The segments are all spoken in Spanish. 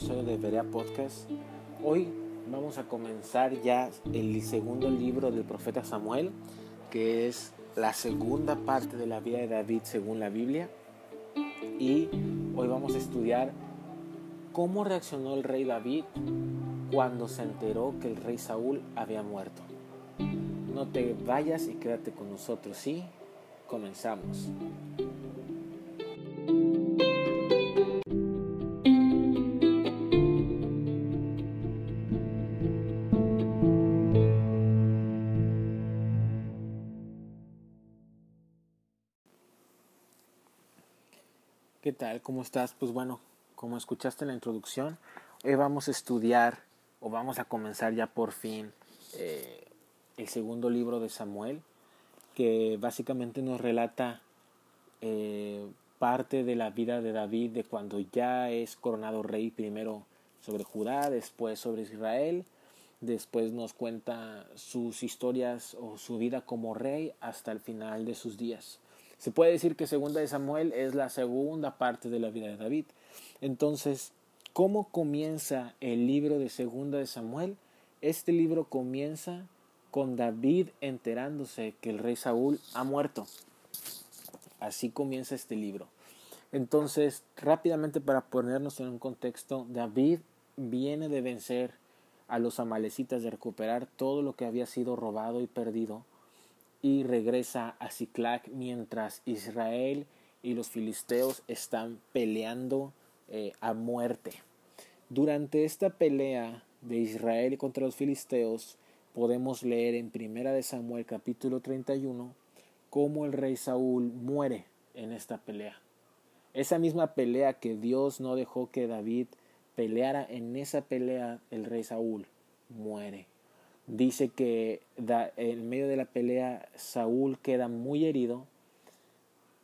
episodio de Berea Podcast. Hoy vamos a comenzar ya el segundo libro del profeta Samuel, que es la segunda parte de la vida de David según la Biblia. Y hoy vamos a estudiar cómo reaccionó el rey David cuando se enteró que el rey Saúl había muerto. No te vayas y quédate con nosotros, ¿sí? Comenzamos. ¿Qué tal? ¿Cómo estás? Pues bueno, como escuchaste en la introducción, hoy vamos a estudiar o vamos a comenzar ya por fin eh, el segundo libro de Samuel, que básicamente nos relata eh, parte de la vida de David, de cuando ya es coronado rey primero sobre Judá, después sobre Israel, después nos cuenta sus historias o su vida como rey hasta el final de sus días. Se puede decir que Segunda de Samuel es la segunda parte de la vida de David. Entonces, ¿cómo comienza el libro de Segunda de Samuel? Este libro comienza con David enterándose que el rey Saúl ha muerto. Así comienza este libro. Entonces, rápidamente para ponernos en un contexto, David viene de vencer a los amalecitas, de recuperar todo lo que había sido robado y perdido y regresa a Ciclac mientras Israel y los filisteos están peleando eh, a muerte. Durante esta pelea de Israel contra los filisteos podemos leer en Primera de Samuel capítulo 31 cómo el rey Saúl muere en esta pelea. Esa misma pelea que Dios no dejó que David peleara, en esa pelea el rey Saúl muere dice que en medio de la pelea Saúl queda muy herido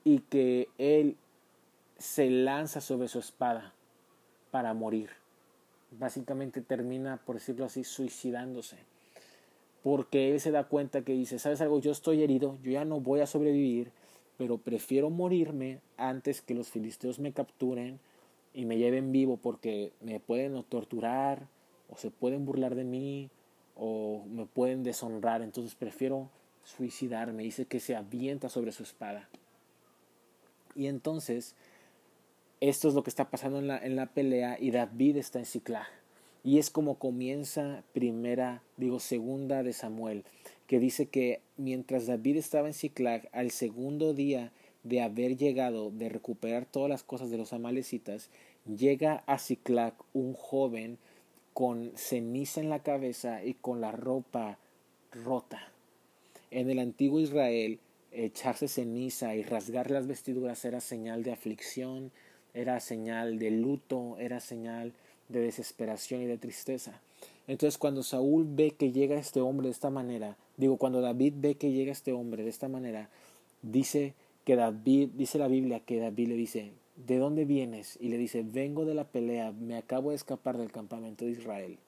y que él se lanza sobre su espada para morir. Básicamente termina, por decirlo así, suicidándose. Porque él se da cuenta que dice, ¿sabes algo? Yo estoy herido, yo ya no voy a sobrevivir, pero prefiero morirme antes que los filisteos me capturen y me lleven vivo porque me pueden torturar o se pueden burlar de mí o me pueden deshonrar, entonces prefiero suicidarme. Dice que se avienta sobre su espada. Y entonces, esto es lo que está pasando en la, en la pelea y David está en Ciclag. Y es como comienza primera, digo, segunda de Samuel, que dice que mientras David estaba en Ciclag, al segundo día de haber llegado, de recuperar todas las cosas de los amalecitas, llega a Ciclag un joven con ceniza en la cabeza y con la ropa rota. En el antiguo Israel, echarse ceniza y rasgar las vestiduras era señal de aflicción, era señal de luto, era señal de desesperación y de tristeza. Entonces cuando Saúl ve que llega este hombre de esta manera, digo, cuando David ve que llega este hombre de esta manera, dice que David, dice la Biblia que David le dice, ¿de dónde vienes? Y le dice, vengo de la pelea, me acabo de escapar del campamento de Israel.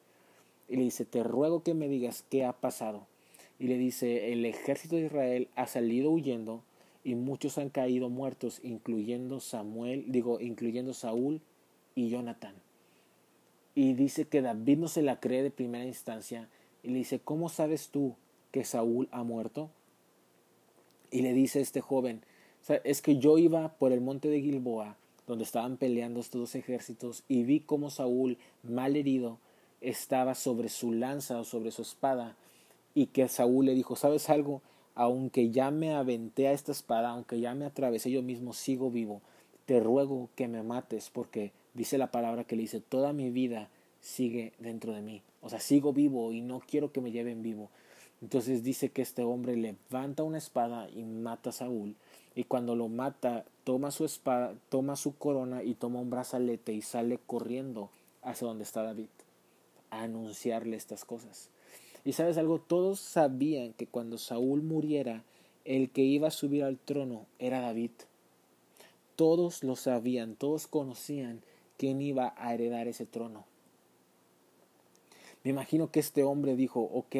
Y le dice, te ruego que me digas qué ha pasado. Y le dice, el ejército de Israel ha salido huyendo y muchos han caído muertos, incluyendo Samuel, digo, incluyendo Saúl y Jonathan. Y dice que David no se la cree de primera instancia y le dice, ¿cómo sabes tú que Saúl ha muerto? Y le dice este joven, es que yo iba por el monte de Gilboa, donde estaban peleando estos dos ejércitos, y vi cómo Saúl, mal herido, estaba sobre su lanza o sobre su espada, y que Saúl le dijo, ¿sabes algo? Aunque ya me aventé a esta espada, aunque ya me atravesé yo mismo, sigo vivo. Te ruego que me mates, porque dice la palabra que le dice, toda mi vida sigue dentro de mí. O sea, sigo vivo y no quiero que me lleven vivo. Entonces dice que este hombre levanta una espada y mata a Saúl y cuando lo mata toma su espada, toma su corona y toma un brazalete y sale corriendo hacia donde está David a anunciarle estas cosas. Y sabes algo, todos sabían que cuando Saúl muriera, el que iba a subir al trono era David. Todos lo sabían, todos conocían quién iba a heredar ese trono. Me imagino que este hombre dijo, ok,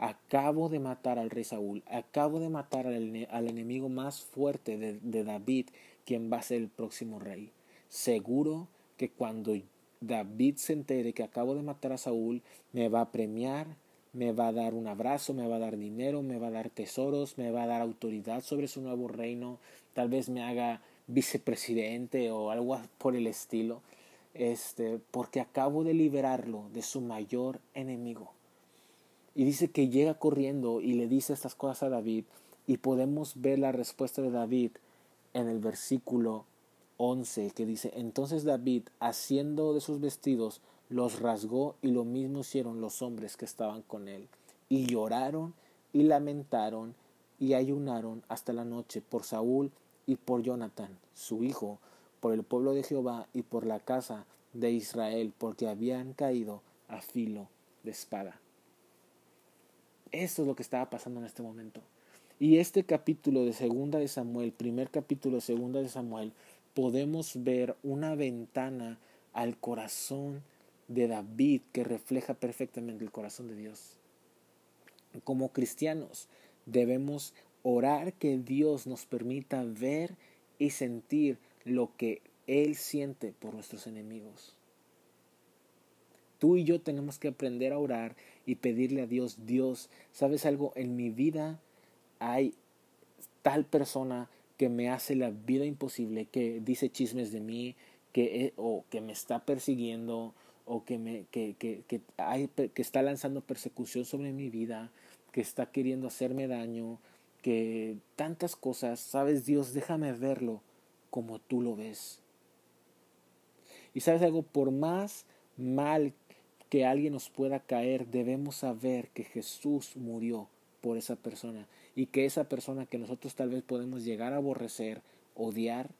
acabo de matar al rey Saúl, acabo de matar al, al enemigo más fuerte de, David, quien va a ser el próximo rey. Seguro que cuando David se entere que acabo de matar a Saúl, me va a premiar, me va a dar un abrazo, me va a dar dinero, me va a dar tesoros, me va a dar autoridad sobre su nuevo reino, tal vez me haga vicepresidente o algo por el estilo, este, porque acabo de liberarlo de su mayor enemigo. Y dice que llega corriendo y le dice estas cosas a David y podemos ver la respuesta de David en el versículo 11 que dice, entonces David, haciendo de sus vestidos, los rasgó y lo mismo hicieron los hombres que estaban con él. Y lloraron y lamentaron y ayunaron hasta la noche por Saúl y por Jonathan, su hijo, por el pueblo de Jehová y por la casa de Israel, porque habían caído a filo de espada. Eso es lo que estaba pasando en este momento. Y este capítulo de Segunda de Samuel, primer capítulo de Segunda de Samuel, podemos ver una ventana al corazón de David que refleja perfectamente el corazón de Dios. Como cristianos debemos orar que Dios nos permita ver y sentir lo que Él siente por nuestros enemigos. Tú y yo tenemos que aprender a orar y pedirle a Dios, Dios, ¿sabes algo? En mi vida hay tal persona que me hace la vida imposible, que dice chismes de mí, que, eh, o que me está persiguiendo, o que, me, que, que, que, hay, que está lanzando persecución sobre mi vida, que está queriendo hacerme daño, que tantas cosas, sabes Dios, déjame verlo como tú lo ves. Y sabes algo, por más mal que alguien nos pueda caer, debemos saber que Jesús murió por esa persona y que esa persona que nosotros tal vez podemos llegar a aborrecer, odiar,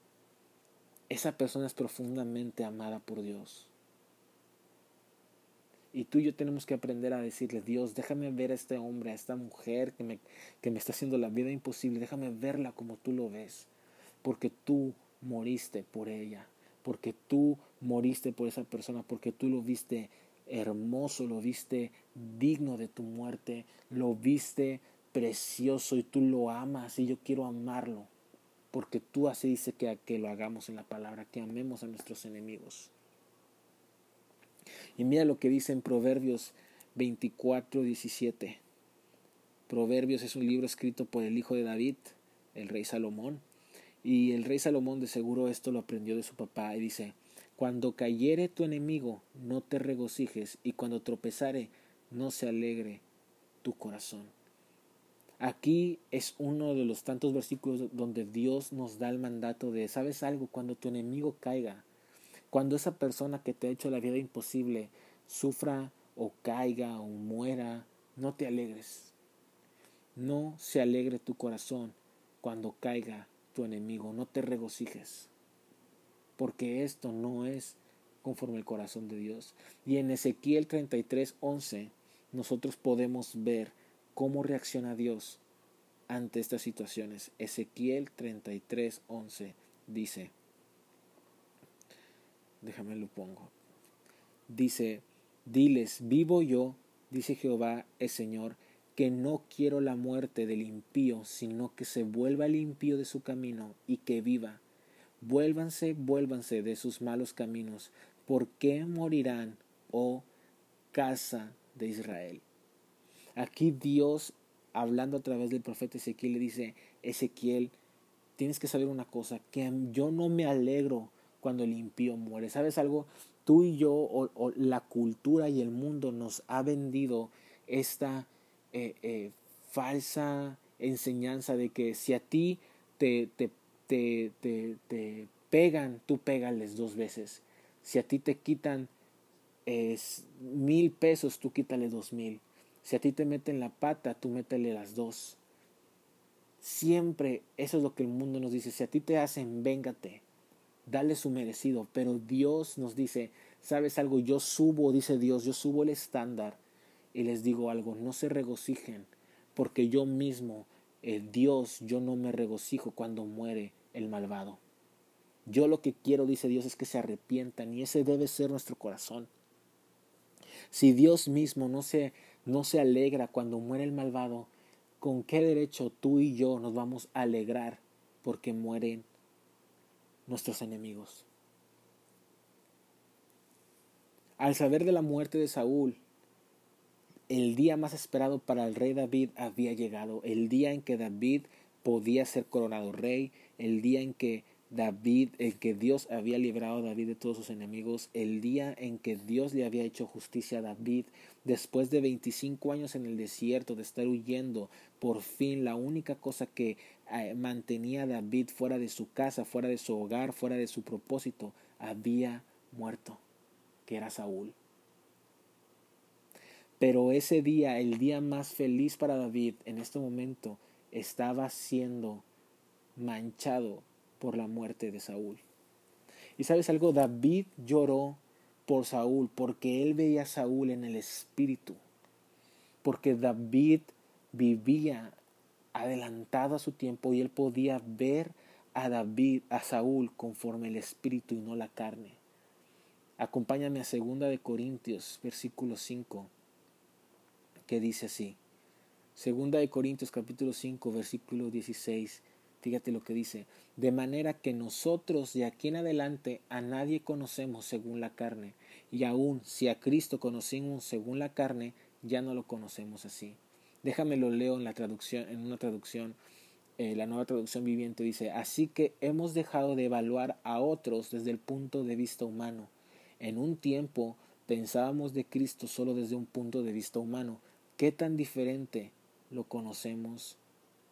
esa persona es profundamente amada por Dios. Y tú y yo tenemos que aprender a decirle, Dios, déjame ver a este hombre, a esta mujer que me, que me está haciendo la vida imposible, déjame verla como tú lo ves, porque tú moriste por ella, porque tú moriste por esa persona, porque tú lo viste hermoso, lo viste digno de tu muerte, lo viste precioso y tú lo amas y yo quiero amarlo, porque tú así dice que, que lo hagamos en la palabra, que amemos a nuestros enemigos. Y mira lo que dice en Proverbios 24, 17. Proverbios es un libro escrito por el hijo de David, el rey Salomón. Y el rey Salomón de seguro esto lo aprendió de su papá y dice, cuando cayere tu enemigo, no te regocijes, y cuando tropezare, no se alegre tu corazón. Aquí es uno de los tantos versículos donde Dios nos da el mandato de, ¿sabes algo? Cuando tu enemigo caiga, cuando esa persona que te ha hecho la vida imposible sufra o caiga o muera, no te alegres. No se alegre tu corazón cuando caiga tu enemigo, no te regocijes porque esto no es conforme al corazón de Dios. Y en Ezequiel 33, 11, nosotros podemos ver cómo reacciona Dios ante estas situaciones. Ezequiel 33, 11 dice, déjame lo pongo, dice, diles, vivo yo, dice Jehová el Señor, que no quiero la muerte del impío, sino que se vuelva el impío de su camino y que viva Vuélvanse, vuélvanse de sus malos caminos. ¿Por qué morirán, oh casa de Israel? Aquí Dios, hablando a través del profeta Ezequiel, le dice, Ezequiel, tienes que saber una cosa, que yo no me alegro cuando el impío muere. ¿Sabes algo? Tú y yo, o, la cultura y el mundo nos ha vendido esta eh, eh, falsa enseñanza de que si a ti te, te te, te, te pegan, tú pégales dos veces. Si a ti te quitan mil pesos, tú quítale dos mil. Si a ti te meten la pata, tú métele las dos. Siempre eso es lo que el mundo nos dice. Si a ti te hacen, véngate, dale su merecido. Pero Dios nos dice, ¿sabes algo? Yo subo, dice Dios, yo subo el estándar y les digo algo, no se regocijen, porque yo mismo, el Dios, yo no me regocijo cuando muere el malvado. Yo lo que quiero, dice Dios, es que se arrepientan y ese debe ser nuestro corazón. Si Dios mismo no se, no se alegra cuando muere el malvado, ¿con qué derecho tú y yo nos vamos a alegrar porque mueren nuestros enemigos? Al saber de la muerte de Saúl, el día más esperado para el rey David había llegado, el día en que David podía ser coronado rey, el día en que David, el que Dios había librado a David de todos sus enemigos, el día en que Dios le había hecho justicia a David, después de 25 años en el desierto, de estar huyendo, por fin la única cosa que eh, mantenía a David fuera de su casa, fuera de su hogar, fuera de su propósito, había muerto, que era Saúl. Pero ese día, el día más feliz para David en este momento, estaba siendo manchado por la muerte de Saúl. Y sabes algo, David lloró por Saúl porque él veía a Saúl en el espíritu, porque David vivía adelantado a su tiempo y él podía ver a David, a Saúl conforme el espíritu y no la carne. Acompáñame a segunda de Corintios, versículo 5, que dice así. Segunda de Corintios capítulo 5, versículo 16 Fíjate lo que dice, de manera que nosotros de aquí en adelante a nadie conocemos según la carne, y aun si a Cristo conocimos según la carne, ya no lo conocemos así. Déjame lo leo en la traducción, en una traducción, eh, la nueva traducción viviente dice, así que hemos dejado de evaluar a otros desde el punto de vista humano. En un tiempo pensábamos de Cristo solo desde un punto de vista humano. ¿Qué tan diferente lo conocemos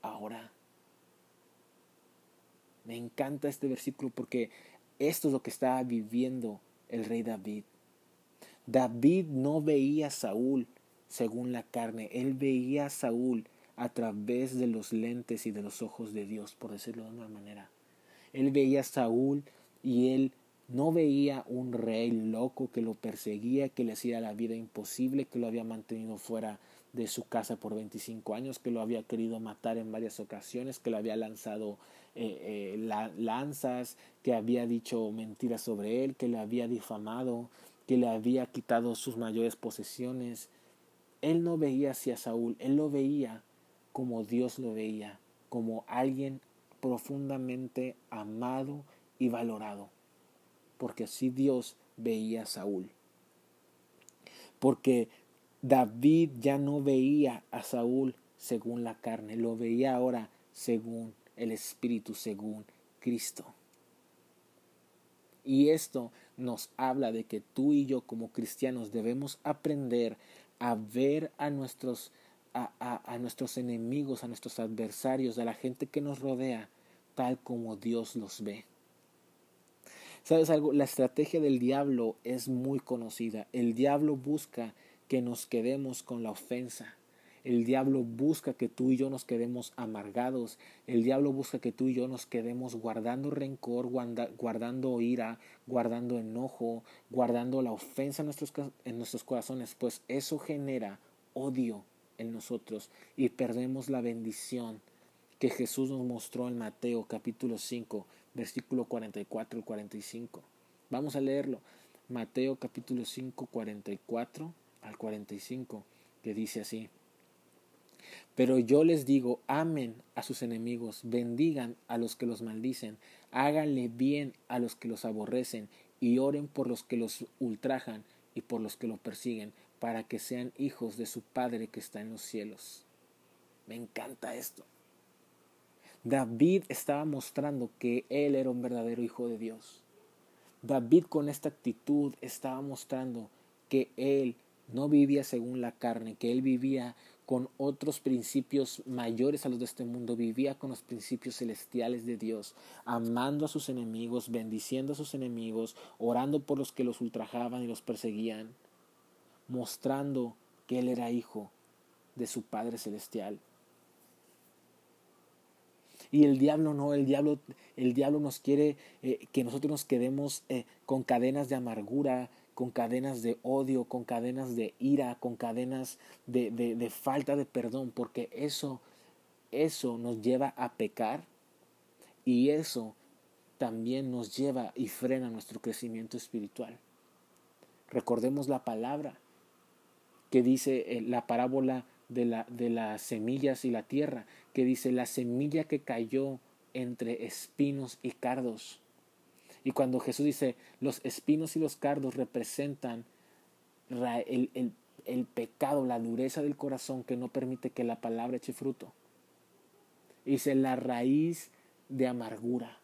ahora? Me encanta este versículo porque esto es lo que estaba viviendo el rey David. David no veía a Saúl según la carne, él veía a Saúl a través de los lentes y de los ojos de Dios, por decirlo de una manera. Él veía a Saúl y él no veía un rey loco que lo perseguía, que le hacía la vida imposible, que lo había mantenido fuera de su casa por 25 años, que lo había querido matar en varias ocasiones, que le había lanzado eh, eh, lanzas, que había dicho mentiras sobre él, que le había difamado, que le había quitado sus mayores posesiones. Él no veía hacia Saúl, él lo veía como Dios lo veía, como alguien profundamente amado y valorado, porque así Dios veía a Saúl. Porque David ya no veía a Saúl según la carne, lo veía ahora según el Espíritu, según Cristo. Y esto nos habla de que tú y yo como cristianos debemos aprender a ver a nuestros, a, a, nuestros enemigos, a nuestros adversarios, a la gente que nos rodea, tal como Dios los ve. ¿Sabes algo? La estrategia del diablo es muy conocida. El diablo busca que nos quedemos con la ofensa. El diablo busca que tú y yo nos quedemos amargados. El diablo busca que tú y yo nos quedemos guardando rencor, guardando ira, guardando enojo, guardando la ofensa en nuestros, en nuestros corazones, pues eso genera odio en nosotros y perdemos la bendición que Jesús nos mostró en Mateo capítulo 5, versículo 44 y 45. Vamos a leerlo. Mateo capítulo 5, 44 al 45, que dice así. Pero yo les digo, amen a sus enemigos, bendigan a los que los maldicen, háganle bien a los que los aborrecen y oren por los que los ultrajan y por los que los persiguen, para que sean hijos de su Padre que está en los cielos. Me encanta esto. David estaba mostrando que él era un verdadero hijo de Dios. David con esta actitud estaba mostrando que él no vivía según la carne, que él vivía con otros principios mayores a los de este mundo, vivía con los principios celestiales de Dios, amando a sus enemigos, bendiciendo a sus enemigos, orando por los que los ultrajaban y los perseguían, mostrando que él era hijo de su Padre celestial. Y el diablo no, el diablo, el diablo nos quiere eh, que nosotros nos quedemos eh, con cadenas de amargura, con cadenas de odio, con cadenas de ira, con cadenas de, de, falta de perdón, porque eso, eso nos lleva a pecar y eso también nos lleva y frena nuestro crecimiento espiritual. Recordemos la palabra que dice eh, la parábola de, la, de las semillas y la tierra, que dice la semilla que cayó entre espinos y cardos y cuando Jesús dice, los espinos y los cardos representan el, el, el pecado, la dureza del corazón que no permite que la palabra eche fruto. Dice la raíz de amargura.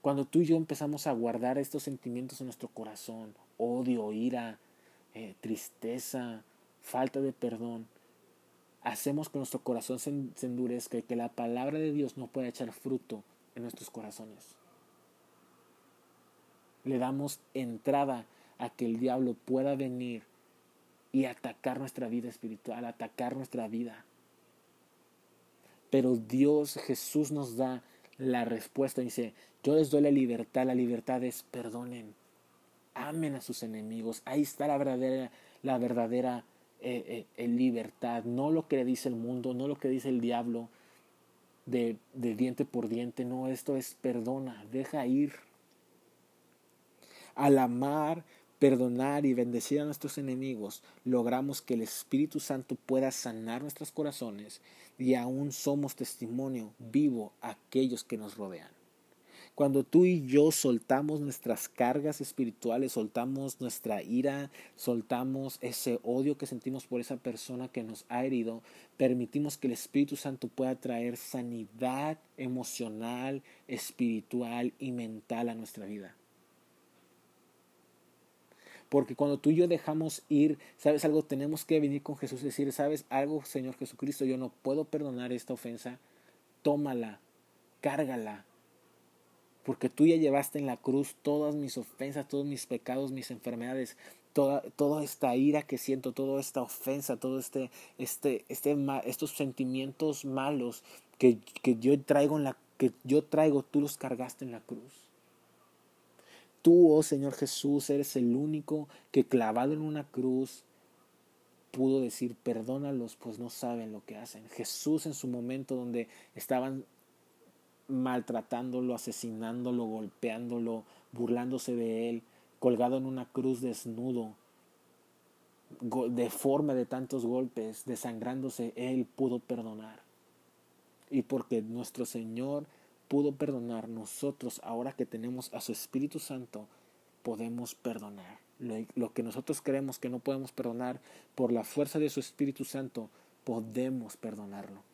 Cuando tú y yo empezamos a guardar estos sentimientos en nuestro corazón, odio, ira, eh, tristeza, falta de perdón, hacemos que nuestro corazón se, endurezca y que la palabra de Dios no pueda echar fruto en nuestros corazones. Le damos entrada a que el diablo pueda venir y atacar nuestra vida espiritual, atacar nuestra vida. Pero Dios, Jesús nos da la respuesta. Dice, yo les doy la libertad. La libertad es perdonen. Amen a sus enemigos. Ahí está la verdadera, la verdadera eh, eh, libertad. No lo que dice el mundo, no lo que dice el diablo de, de diente por diente. No, esto es perdona, deja ir. Al amar, perdonar y bendecir a nuestros enemigos, logramos que el Espíritu Santo pueda sanar nuestros corazones y aún somos testimonio vivo a aquellos que nos rodean. Cuando tú y yo soltamos nuestras cargas espirituales, soltamos nuestra ira, soltamos ese odio que sentimos por esa persona que nos ha herido, permitimos que el Espíritu Santo pueda traer sanidad emocional, espiritual y mental a nuestra vida. Porque cuando tú y yo dejamos ir, ¿sabes algo? Tenemos que venir con Jesús y decir, ¿sabes algo, Señor Jesucristo? Yo no puedo perdonar esta ofensa. Tómala, cárgala. Porque tú ya llevaste en la cruz todas mis ofensas, todos mis pecados, mis enfermedades, toda, esta ira que siento, toda esta ofensa, todo este, este, este, estos sentimientos malos que, que yo traigo en la, que yo traigo, tú los cargaste en la cruz. Tú, oh Señor Jesús, eres el único que clavado en una cruz pudo decir, perdónalos, pues no saben lo que hacen. Jesús en su momento donde estaban maltratándolo, asesinándolo, golpeándolo, burlándose de él, colgado en una cruz desnudo, deforme de tantos golpes, desangrándose, él pudo perdonar. Y porque nuestro Señor pudo perdonar, nosotros, ahora que tenemos a su Espíritu Santo, podemos perdonar. Lo, que nosotros creemos que no podemos perdonar, por la fuerza de su Espíritu Santo, podemos perdonarlo.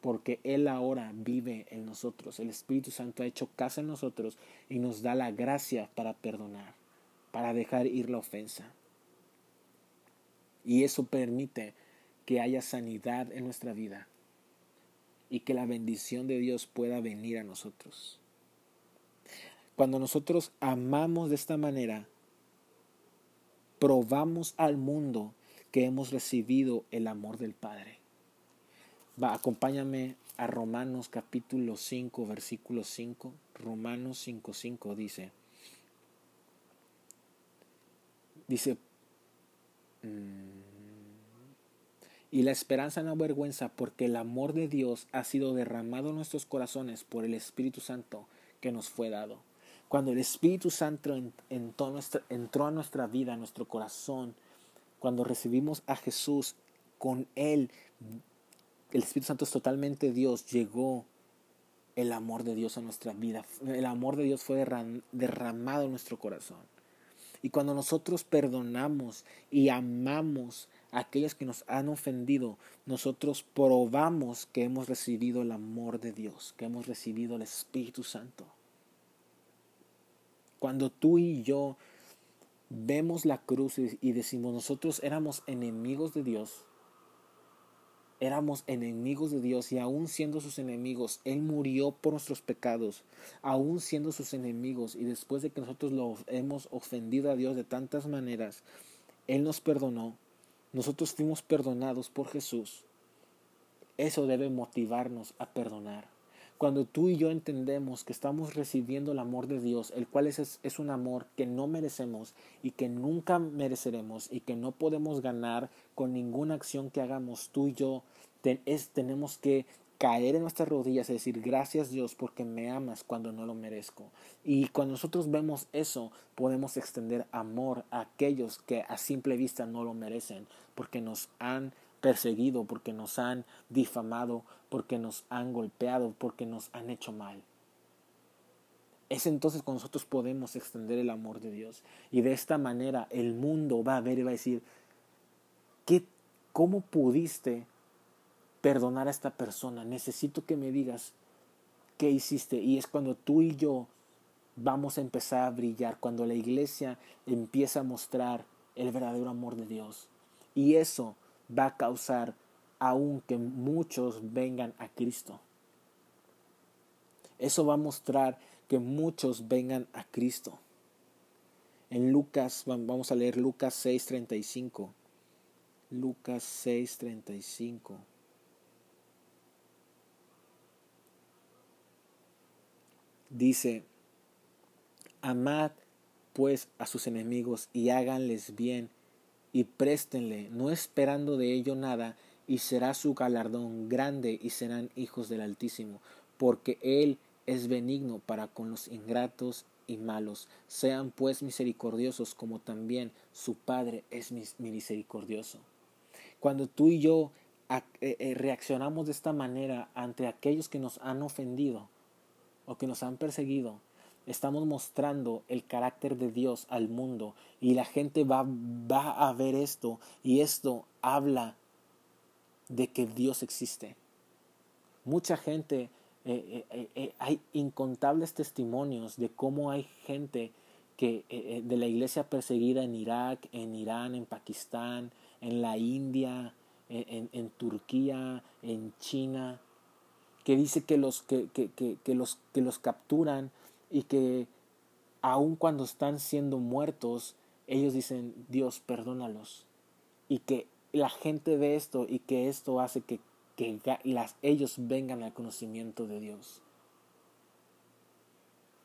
Porque Él ahora vive en nosotros. El Espíritu Santo ha hecho casa en nosotros y nos da la gracia para perdonar, para dejar ir la ofensa. Y eso permite que haya sanidad en nuestra vida y que la bendición de Dios pueda venir a nosotros. Cuando nosotros amamos de esta manera, probamos al mundo que hemos recibido el amor del Padre. Va, acompáñame a Romanos capítulo 5, versículo 5. Romanos 5, 5 dice, dice, mm, y la esperanza no avergüenza porque el amor de Dios ha sido derramado en nuestros corazones por el Espíritu Santo que nos fue dado. Cuando el Espíritu Santo entró, a nuestra vida, a nuestro corazón, cuando recibimos a Jesús, con Él, el Espíritu Santo es totalmente Dios, llegó el amor de Dios a nuestra vida. El amor de Dios fue derramado en nuestro corazón. Y cuando nosotros perdonamos y amamos aquellos que nos han ofendido, nosotros probamos que hemos recibido el amor de Dios, que hemos recibido el Espíritu Santo. Cuando tú y yo vemos la cruz y decimos nosotros éramos enemigos de Dios, éramos enemigos de Dios y aún siendo sus enemigos, Él murió por nuestros pecados, aún siendo sus enemigos y después de que nosotros lo hemos ofendido a Dios de tantas maneras, Él nos perdonó nosotros fuimos perdonados por Jesús. Eso debe motivarnos a perdonar. Cuando tú y yo entendemos que estamos recibiendo el amor de Dios, el cual es, es un amor que no merecemos y que nunca mereceremos y que no podemos ganar con ninguna acción que hagamos, tú y yo es, tenemos que caer en nuestras rodillas y decir gracias Dios porque me amas cuando no lo merezco. Y cuando nosotros vemos eso, podemos extender amor a aquellos que a simple vista no lo merecen, porque nos han perseguido, porque nos han difamado, porque nos han golpeado, porque nos han hecho mal. es entonces cuando nosotros podemos extender el amor de Dios. Y de esta manera el mundo va a ver y va a decir, ¿qué, ¿cómo pudiste perdonar a esta persona? Necesito que me digas qué hiciste. Y es cuando tú y yo vamos a empezar a brillar, cuando la iglesia empieza a mostrar el verdadero amor de Dios. Y eso va a causar aún que muchos vengan a Cristo. Eso va a mostrar que muchos vengan a Cristo. En Lucas, vamos a leer Lucas 6:35. Lucas 6:35. Dice, amad pues a sus enemigos y háganles bien y préstenle, no esperando de ello nada, y será su galardón grande y serán hijos del Altísimo, porque Él es benigno para con los ingratos y malos. Sean pues misericordiosos como también su Padre es misericordioso. Cuando tú y yo eh, eh, reaccionamos de esta manera ante aquellos que nos han ofendido o que nos han perseguido, estamos mostrando el carácter de Dios al mundo y la gente va, va a ver esto y esto habla de que Dios existe. Mucha gente eh, eh, eh, hay incontables testimonios de cómo hay gente que de la iglesia perseguida en Irak, en Irán, en Pakistán, en la India, en, en Turquía, en China, que dice que los, que, que, que, los, que los capturan y que aun cuando están siendo muertos, ellos dicen, Dios, perdónalos. Y que la gente ve esto y que esto hace que que las, ellos vengan al conocimiento de Dios.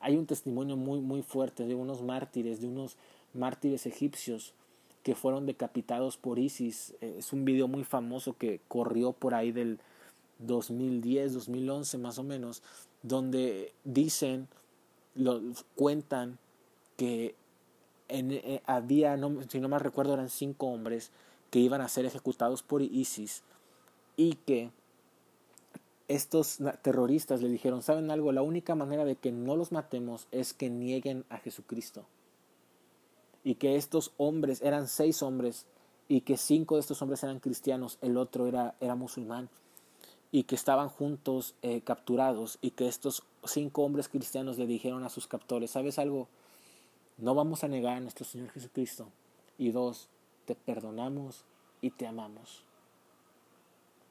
Hay un testimonio muy, muy fuerte de unos mártires, de unos mártires egipcios que fueron decapitados por ISIS. Eh, es un video muy famoso que corrió por ahí del 2010, 2011 más o menos, donde dicen, lo, cuentan que en, eh, había, si no me recuerdo, eran cinco hombres que iban a ser ejecutados por ISIS y que estos terroristas le dijeron, ¿saben algo? La única manera de que no los matemos es que nieguen a Jesucristo. Y que estos hombres, eran seis hombres, y que cinco de estos hombres eran cristianos, el otro era, era musulmán, y que estaban juntos eh, capturados, y que estos cinco hombres cristianos le dijeron a sus captores, ¿sabes algo? No vamos a negar a nuestro Señor Jesucristo. Y dos, te perdonamos y te amamos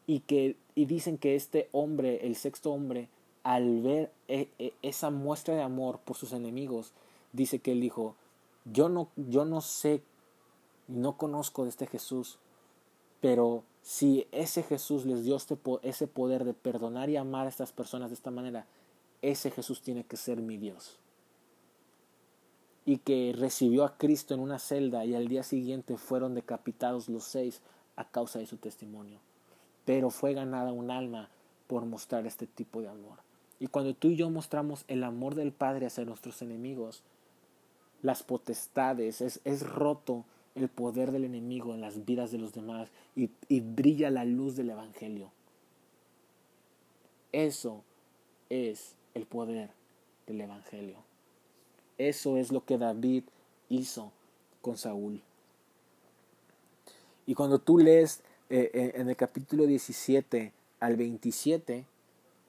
y que y dicen que este hombre, el sexto hombre, al ver e, e, esa muestra de amor por sus enemigos, dice que él dijo, yo no, yo no sé, no conozco de este Jesús, pero si ese Jesús les dio este, ese poder de perdonar y amar a estas personas de esta manera, ese Jesús tiene que ser mi Dios. Y que recibió a Cristo en una celda y al día siguiente fueron decapitados los seis a causa de su testimonio pero fue ganada un alma por mostrar este tipo de amor. Y cuando tú y yo mostramos el amor del Padre hacia nuestros enemigos, las potestades, es, es roto el poder del enemigo en las vidas de los demás y, y brilla la luz del Evangelio. Eso es el poder del Evangelio. Eso es lo que David hizo con Saúl. Y cuando tú lees eh, eh, en el capítulo 17 al 27,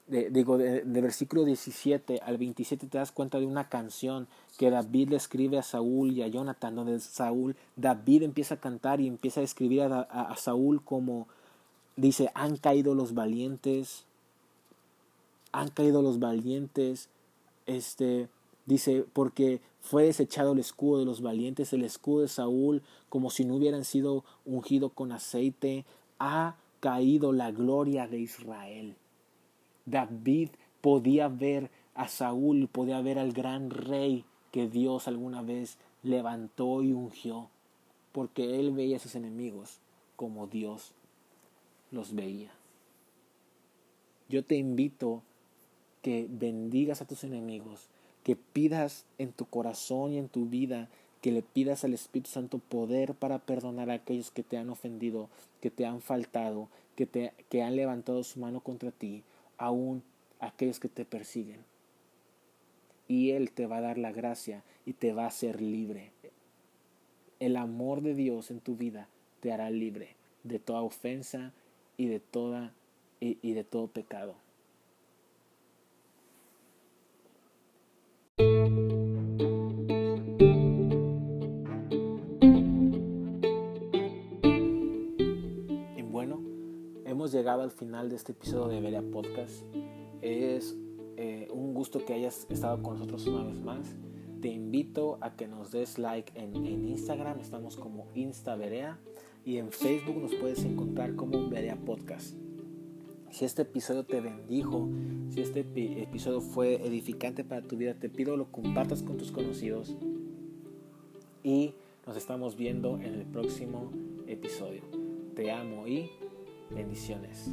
digo, de, versículo 17 al 27 te das cuenta de una canción que David le escribe a Saúl y a Jonathan, donde Saúl, David empieza a cantar y empieza a escribir a, a Saúl como dice, han caído los valientes, han caído los valientes, este, Dice, porque fue desechado el escudo de los valientes, el escudo de Saúl, como si no hubieran sido ungido con aceite, ha caído la gloria de Israel. David podía ver a Saúl, podía ver al gran rey que Dios alguna vez levantó y ungió, porque él veía a sus enemigos como Dios los veía. Yo te invito que bendigas a tus enemigos, que pidas en tu corazón y en tu vida, que le pidas al Espíritu Santo poder para perdonar a aquellos que te han ofendido, que te han faltado, que, te, que han levantado su mano contra ti, aún aquellos que te persiguen. y Él te va a dar la gracia y te va a hacer libre. El amor de Dios en tu vida te hará libre de toda ofensa y de toda y, de todo pecado. Llegado al final de este episodio de Berea Podcast. Es eh, un gusto que hayas estado con nosotros una vez más. Te invito a que nos des like en, en Instagram, estamos como InstaVerea y en Facebook nos puedes encontrar como un Berea Podcast. Si este episodio te bendijo, si este episodio fue edificante para tu vida, te pido lo compartas con tus conocidos y nos estamos viendo en el próximo episodio. Te amo y bendiciones.